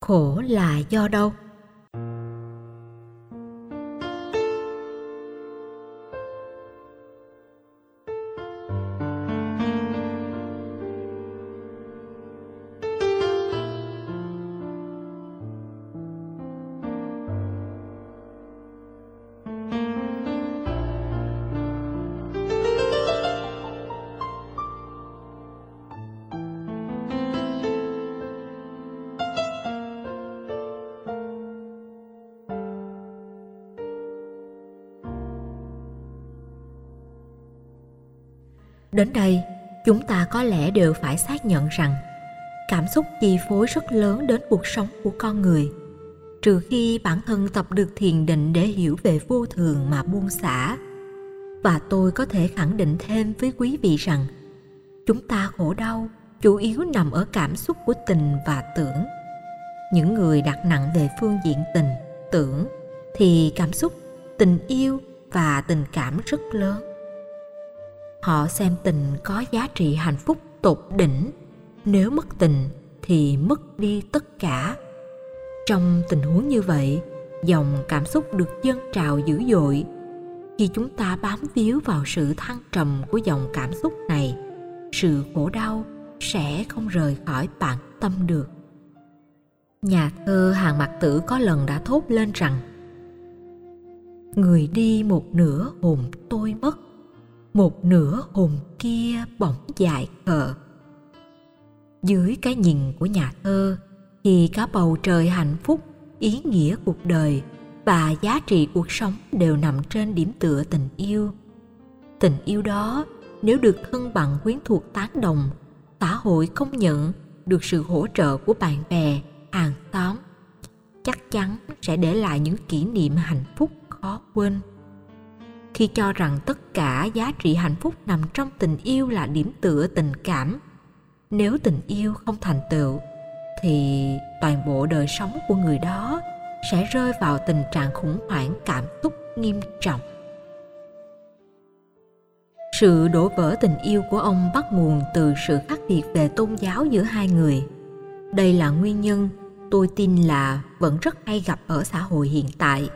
khổ là do đâu? Đến đây, chúng ta có lẽ đều phải xác nhận rằng cảm xúc chi phối rất lớn đến cuộc sống của con người. Trừ khi bản thân tập được thiền định để hiểu về vô thường mà buông xả. Và tôi có thể khẳng định thêm với quý vị rằng chúng ta khổ đau chủ yếu nằm ở cảm xúc của tình và tưởng. Những người đặt nặng về phương diện tình, tưởng thì cảm xúc, tình yêu và tình cảm rất lớn họ xem tình có giá trị hạnh phúc tột đỉnh. Nếu mất tình thì mất đi tất cả. Trong tình huống như vậy, dòng cảm xúc được dâng trào dữ dội. Khi chúng ta bám víu vào sự thăng trầm của dòng cảm xúc này, sự khổ đau sẽ không rời khỏi bản tâm được. Nhà thơ hàng mặc tử có lần đã thốt lên rằng, người đi một nửa hồn tôi mất một nửa hồn kia bỗng dại khờ. Dưới cái nhìn của nhà thơ thì cả bầu trời hạnh phúc, ý nghĩa cuộc đời và giá trị cuộc sống đều nằm trên điểm tựa tình yêu. Tình yêu đó nếu được thân bằng quyến thuộc tán đồng, xã hội công nhận được sự hỗ trợ của bạn bè, hàng xóm, chắc chắn sẽ để lại những kỷ niệm hạnh phúc khó quên. Khi cho rằng tất cả giá trị hạnh phúc nằm trong tình yêu là điểm tựa tình cảm. Nếu tình yêu không thành tựu, thì toàn bộ đời sống của người đó sẽ rơi vào tình trạng khủng hoảng cảm xúc nghiêm trọng. Sự đổ vỡ tình yêu của ông bắt nguồn từ sự khác biệt về tôn giáo giữa hai người. Đây là nguyên nhân tôi tin là vẫn rất hay gặp ở xã hội hiện tại.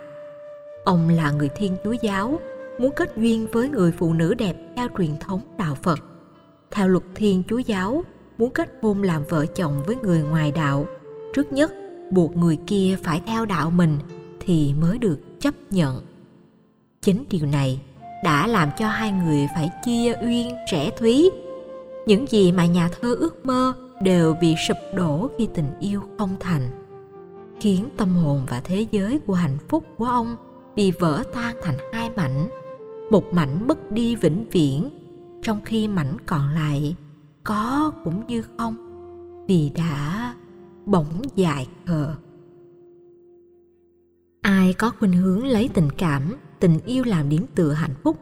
Ông là người thiên chúa giáo muốn kết duyên với người phụ nữ đẹp theo truyền thống đạo Phật. Theo luật Thiên Chúa giáo, muốn kết hôn làm vợ chồng với người ngoài đạo, trước nhất buộc người kia phải theo đạo mình thì mới được chấp nhận. Chính điều này đã làm cho hai người phải chia uyên rẽ thúy. Những gì mà nhà thơ ước mơ đều bị sụp đổ khi tình yêu không thành khiến tâm hồn và thế giới của hạnh phúc của ông bị vỡ tan thành hai mảnh một mảnh mất đi vĩnh viễn, trong khi mảnh còn lại có cũng như không, vì đã bỗng dại khờ. Ai có khuynh hướng lấy tình cảm, tình yêu làm điểm tựa hạnh phúc,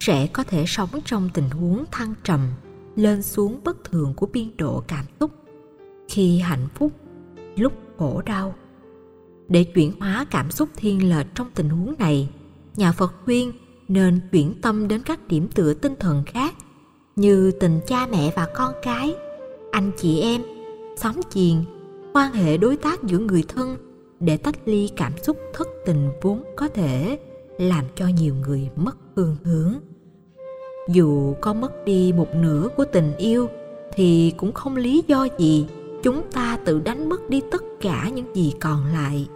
sẽ có thể sống trong tình huống thăng trầm, lên xuống bất thường của biên độ cảm xúc. Khi hạnh phúc, lúc khổ đau. Để chuyển hóa cảm xúc thiên lệch trong tình huống này, nhà phật khuyên nên chuyển tâm đến các điểm tựa tinh thần khác, như tình cha mẹ và con cái, anh chị em, xóm chiền, quan hệ đối tác giữa người thân để tách ly cảm xúc thất tình vốn có thể làm cho nhiều người mất phương hướng. Dù có mất đi một nửa của tình yêu thì cũng không lý do gì chúng ta tự đánh mất đi tất cả những gì còn lại.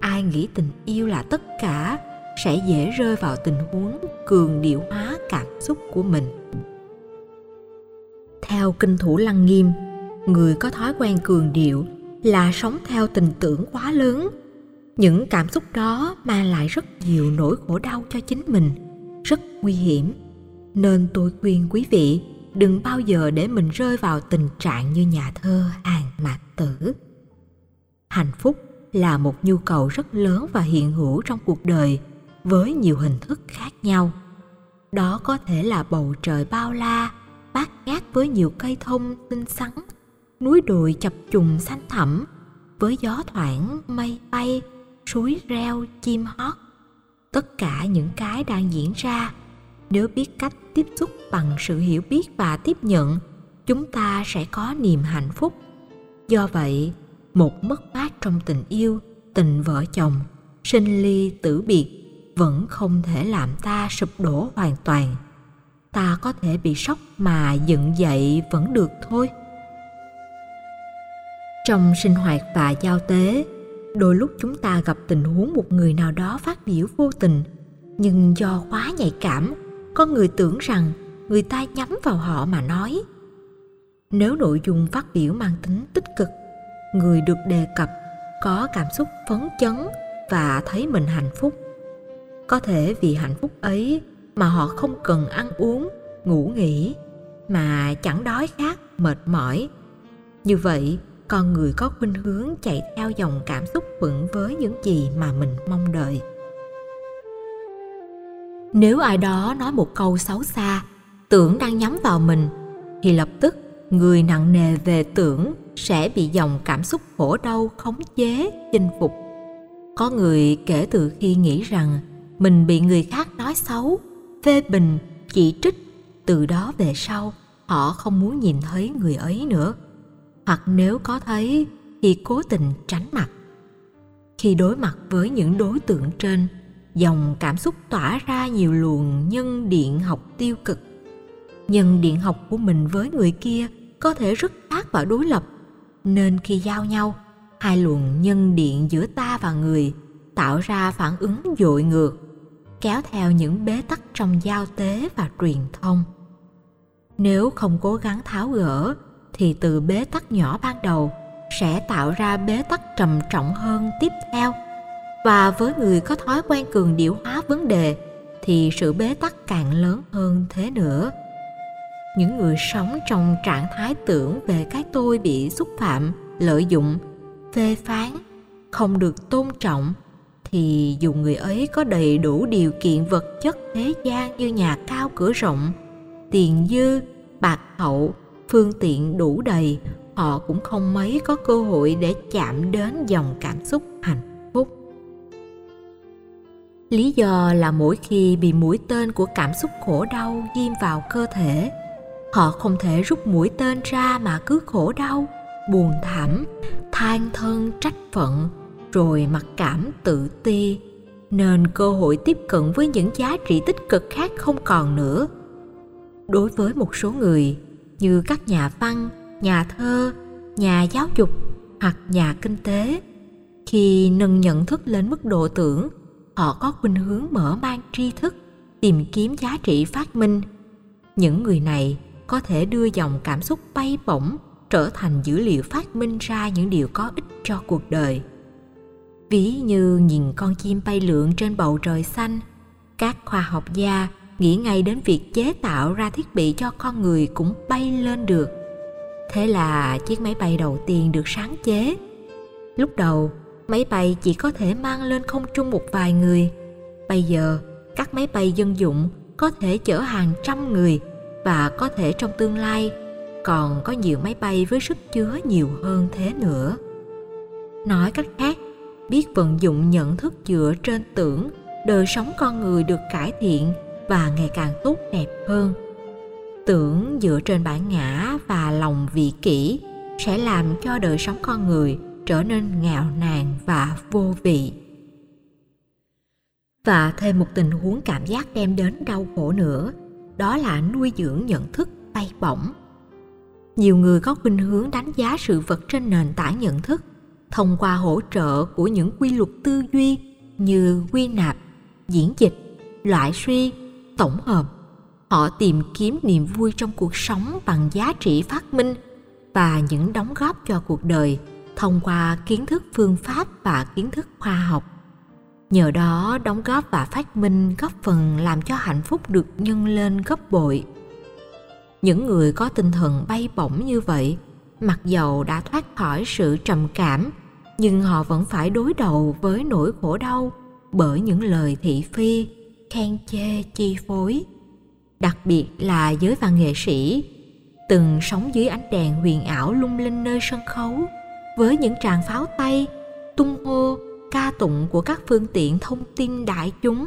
Ai nghĩ tình yêu là tất cả sẽ dễ rơi vào tình huống cường điệu hóa cảm xúc của mình. Theo kinh thủ lăng nghiêm, người có thói quen cường điệu là sống theo tình tưởng quá lớn. Những cảm xúc đó mang lại rất nhiều nỗi khổ đau cho chính mình, rất nguy hiểm. Nên tôi khuyên quý vị đừng bao giờ để mình rơi vào tình trạng như nhà thơ Hàn mạc tử. Hạnh phúc là một nhu cầu rất lớn và hiện hữu trong cuộc đời với nhiều hình thức khác nhau. Đó có thể là bầu trời bao la, bát ngát với nhiều cây thông xinh xắn, núi đồi chập trùng xanh thẳm, với gió thoảng mây bay, suối reo chim hót. Tất cả những cái đang diễn ra, nếu biết cách tiếp xúc bằng sự hiểu biết và tiếp nhận, chúng ta sẽ có niềm hạnh phúc. Do vậy, một mất mát trong tình yêu, tình vợ chồng, sinh ly tử biệt vẫn không thể làm ta sụp đổ hoàn toàn. Ta có thể bị sốc mà dựng dậy vẫn được thôi. Trong sinh hoạt và giao tế, đôi lúc chúng ta gặp tình huống một người nào đó phát biểu vô tình, nhưng do quá nhạy cảm, có người tưởng rằng người ta nhắm vào họ mà nói. Nếu nội dung phát biểu mang tính tích cực, người được đề cập có cảm xúc phấn chấn và thấy mình hạnh phúc có thể vì hạnh phúc ấy mà họ không cần ăn uống, ngủ nghỉ, mà chẳng đói khát, mệt mỏi. Như vậy, con người có khuynh hướng chạy theo dòng cảm xúc vững với những gì mà mình mong đợi. Nếu ai đó nói một câu xấu xa, tưởng đang nhắm vào mình, thì lập tức người nặng nề về tưởng sẽ bị dòng cảm xúc khổ đau khống chế, chinh phục. Có người kể từ khi nghĩ rằng mình bị người khác nói xấu, phê bình, chỉ trích. Từ đó về sau, họ không muốn nhìn thấy người ấy nữa. Hoặc nếu có thấy, thì cố tình tránh mặt. Khi đối mặt với những đối tượng trên, dòng cảm xúc tỏa ra nhiều luồng nhân điện học tiêu cực. Nhân điện học của mình với người kia có thể rất khác và đối lập. Nên khi giao nhau, hai luồng nhân điện giữa ta và người tạo ra phản ứng dội ngược, kéo theo những bế tắc trong giao tế và truyền thông. Nếu không cố gắng tháo gỡ, thì từ bế tắc nhỏ ban đầu sẽ tạo ra bế tắc trầm trọng hơn tiếp theo. Và với người có thói quen cường điệu hóa vấn đề, thì sự bế tắc càng lớn hơn thế nữa. Những người sống trong trạng thái tưởng về cái tôi bị xúc phạm, lợi dụng, phê phán, không được tôn trọng thì dù người ấy có đầy đủ điều kiện vật chất thế gian như nhà cao cửa rộng, tiền dư, bạc hậu, phương tiện đủ đầy, họ cũng không mấy có cơ hội để chạm đến dòng cảm xúc hạnh phúc. Lý do là mỗi khi bị mũi tên của cảm xúc khổ đau ghim vào cơ thể, họ không thể rút mũi tên ra mà cứ khổ đau, buồn thảm, than thân, trách phận rồi mặc cảm tự ti, nên cơ hội tiếp cận với những giá trị tích cực khác không còn nữa. Đối với một số người như các nhà văn, nhà thơ, nhà giáo dục hoặc nhà kinh tế, khi nâng nhận thức lên mức độ tưởng, họ có khuynh hướng mở mang tri thức, tìm kiếm giá trị phát minh. Những người này có thể đưa dòng cảm xúc bay bổng trở thành dữ liệu phát minh ra những điều có ích cho cuộc đời ví như nhìn con chim bay lượn trên bầu trời xanh, các khoa học gia nghĩ ngay đến việc chế tạo ra thiết bị cho con người cũng bay lên được. Thế là chiếc máy bay đầu tiên được sáng chế. Lúc đầu, máy bay chỉ có thể mang lên không trung một vài người. Bây giờ, các máy bay dân dụng có thể chở hàng trăm người và có thể trong tương lai còn có nhiều máy bay với sức chứa nhiều hơn thế nữa. Nói cách khác biết vận dụng nhận thức dựa trên tưởng, đời sống con người được cải thiện và ngày càng tốt đẹp hơn. Tưởng dựa trên bản ngã và lòng vị kỷ sẽ làm cho đời sống con người trở nên nghèo nàn và vô vị. Và thêm một tình huống cảm giác đem đến đau khổ nữa, đó là nuôi dưỡng nhận thức bay bổng. Nhiều người có khuynh hướng đánh giá sự vật trên nền tảng nhận thức thông qua hỗ trợ của những quy luật tư duy như quy nạp, diễn dịch, loại suy, tổng hợp. Họ tìm kiếm niềm vui trong cuộc sống bằng giá trị phát minh và những đóng góp cho cuộc đời thông qua kiến thức phương pháp và kiến thức khoa học. Nhờ đó, đóng góp và phát minh góp phần làm cho hạnh phúc được nhân lên gấp bội. Những người có tinh thần bay bổng như vậy mặc dầu đã thoát khỏi sự trầm cảm, nhưng họ vẫn phải đối đầu với nỗi khổ đau bởi những lời thị phi, khen chê, chi phối. Đặc biệt là giới văn nghệ sĩ, từng sống dưới ánh đèn huyền ảo lung linh nơi sân khấu, với những tràng pháo tay, tung hô, ca tụng của các phương tiện thông tin đại chúng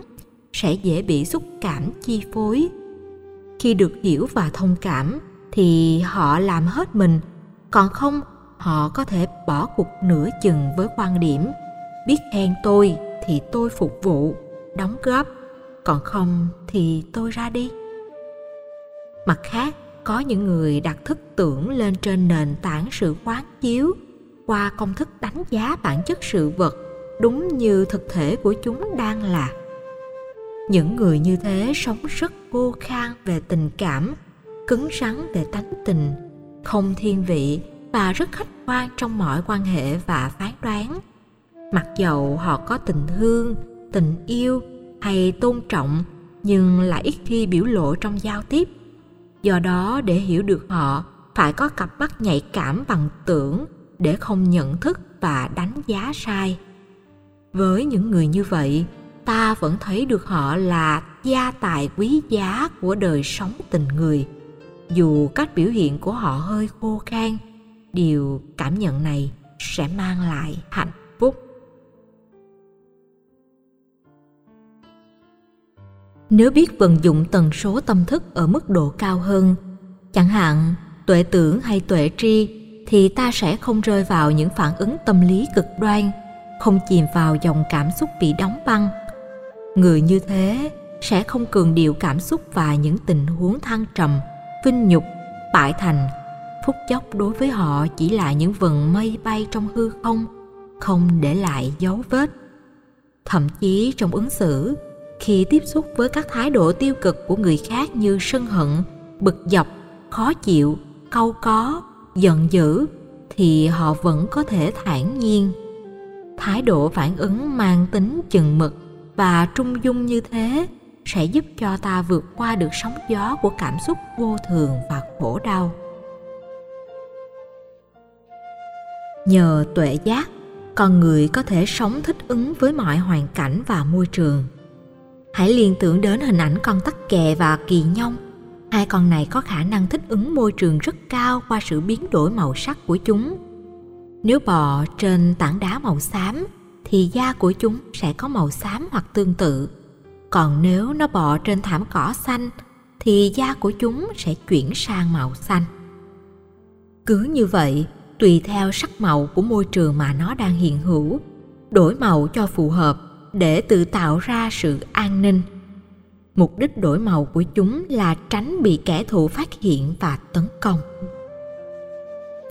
sẽ dễ bị xúc cảm chi phối. Khi được hiểu và thông cảm thì họ làm hết mình còn không, họ có thể bỏ cuộc nửa chừng với quan điểm, biết khen tôi thì tôi phục vụ, đóng góp, còn không thì tôi ra đi. Mặt khác, có những người đặt thức tưởng lên trên nền tảng sự quán chiếu qua công thức đánh giá bản chất sự vật, đúng như thực thể của chúng đang là. Những người như thế sống rất khô khan về tình cảm, cứng rắn về tánh tình không thiên vị và rất khách quan trong mọi quan hệ và phán đoán. Mặc dầu họ có tình thương, tình yêu hay tôn trọng, nhưng lại ít khi biểu lộ trong giao tiếp. Do đó, để hiểu được họ, phải có cặp mắt nhạy cảm bằng tưởng để không nhận thức và đánh giá sai. Với những người như vậy, ta vẫn thấy được họ là gia tài quý giá của đời sống tình người dù cách biểu hiện của họ hơi khô khan, điều cảm nhận này sẽ mang lại hạnh phúc. Nếu biết vận dụng tần số tâm thức ở mức độ cao hơn, chẳng hạn tuệ tưởng hay tuệ tri, thì ta sẽ không rơi vào những phản ứng tâm lý cực đoan, không chìm vào dòng cảm xúc bị đóng băng. Người như thế sẽ không cường điệu cảm xúc và những tình huống thăng trầm vinh nhục, bại thành. Phút chốc đối với họ chỉ là những vần mây bay trong hư không không để lại dấu vết. Thậm chí trong ứng xử, khi tiếp xúc với các thái độ tiêu cực của người khác như sân hận, bực dọc, khó chịu câu có, giận dữ, thì họ vẫn có thể thản nhiên. Thái độ phản ứng mang tính chừng mực và trung dung như thế sẽ giúp cho ta vượt qua được sóng gió của cảm xúc vô thường và khổ đau. Nhờ tuệ giác, con người có thể sống thích ứng với mọi hoàn cảnh và môi trường. Hãy liên tưởng đến hình ảnh con tắc kè và kỳ nhông. Hai con này có khả năng thích ứng môi trường rất cao qua sự biến đổi màu sắc của chúng. Nếu bò trên tảng đá màu xám, thì da của chúng sẽ có màu xám hoặc tương tự còn nếu nó bò trên thảm cỏ xanh, thì da của chúng sẽ chuyển sang màu xanh. Cứ như vậy, tùy theo sắc màu của môi trường mà nó đang hiện hữu, đổi màu cho phù hợp để tự tạo ra sự an ninh. Mục đích đổi màu của chúng là tránh bị kẻ thù phát hiện và tấn công.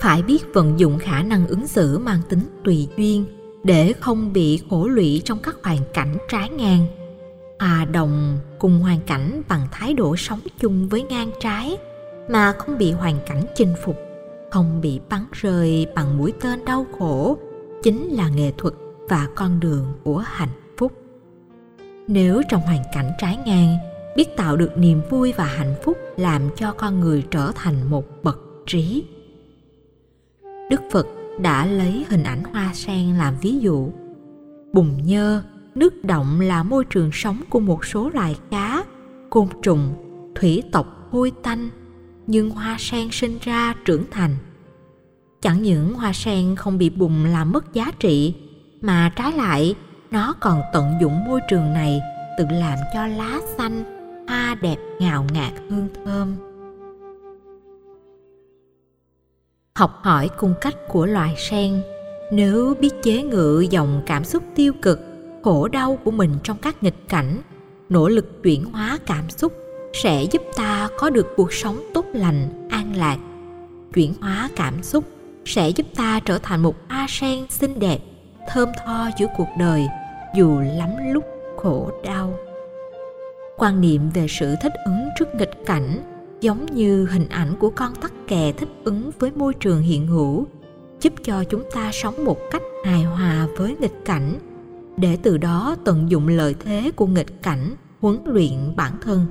Phải biết vận dụng khả năng ứng xử mang tính tùy duyên để không bị khổ lụy trong các hoàn cảnh trái ngang hòa đồng cùng hoàn cảnh bằng thái độ sống chung với ngang trái mà không bị hoàn cảnh chinh phục, không bị bắn rơi bằng mũi tên đau khổ, chính là nghệ thuật và con đường của hạnh phúc. Nếu trong hoàn cảnh trái ngang, biết tạo được niềm vui và hạnh phúc làm cho con người trở thành một bậc trí. Đức phật đã lấy hình ảnh hoa sen làm ví dụ. Bùn nhơ nước động là môi trường sống của một số loài cá, côn trùng, thủy tộc, hôi tanh, nhưng hoa sen sinh ra trưởng thành. Chẳng những hoa sen không bị bùn làm mất giá trị, mà trái lại, nó còn tận dụng môi trường này tự làm cho lá xanh, hoa đẹp ngào ngạt hương thơm. Học hỏi cung cách của loài sen. Nếu biết chế ngự dòng cảm xúc tiêu cực khổ đau của mình trong các nghịch cảnh. Nỗ lực chuyển hóa cảm xúc sẽ giúp ta có được cuộc sống tốt lành, an lạc. Chuyển hóa cảm xúc sẽ giúp ta trở thành một a sen xinh đẹp, thơm tho giữa cuộc đời, dù lắm lúc khổ đau. Quan niệm về sự thích ứng trước nghịch cảnh giống như hình ảnh của con tắc kè thích ứng với môi trường hiện hữu, giúp cho chúng ta sống một cách hài hòa với nghịch cảnh để từ đó tận dụng lợi thế của nghịch cảnh, huấn luyện bản thân.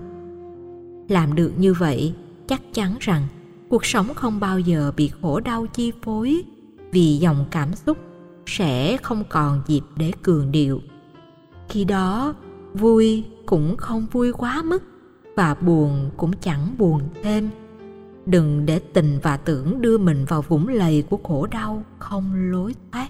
Làm được như vậy, chắc chắn rằng cuộc sống không bao giờ bị khổ đau chi phối, vì dòng cảm xúc sẽ không còn dịp để cường điệu. Khi đó, vui cũng không vui quá mức và buồn cũng chẳng buồn thêm. Đừng để tình và tưởng đưa mình vào vũng lầy của khổ đau không lối thoát.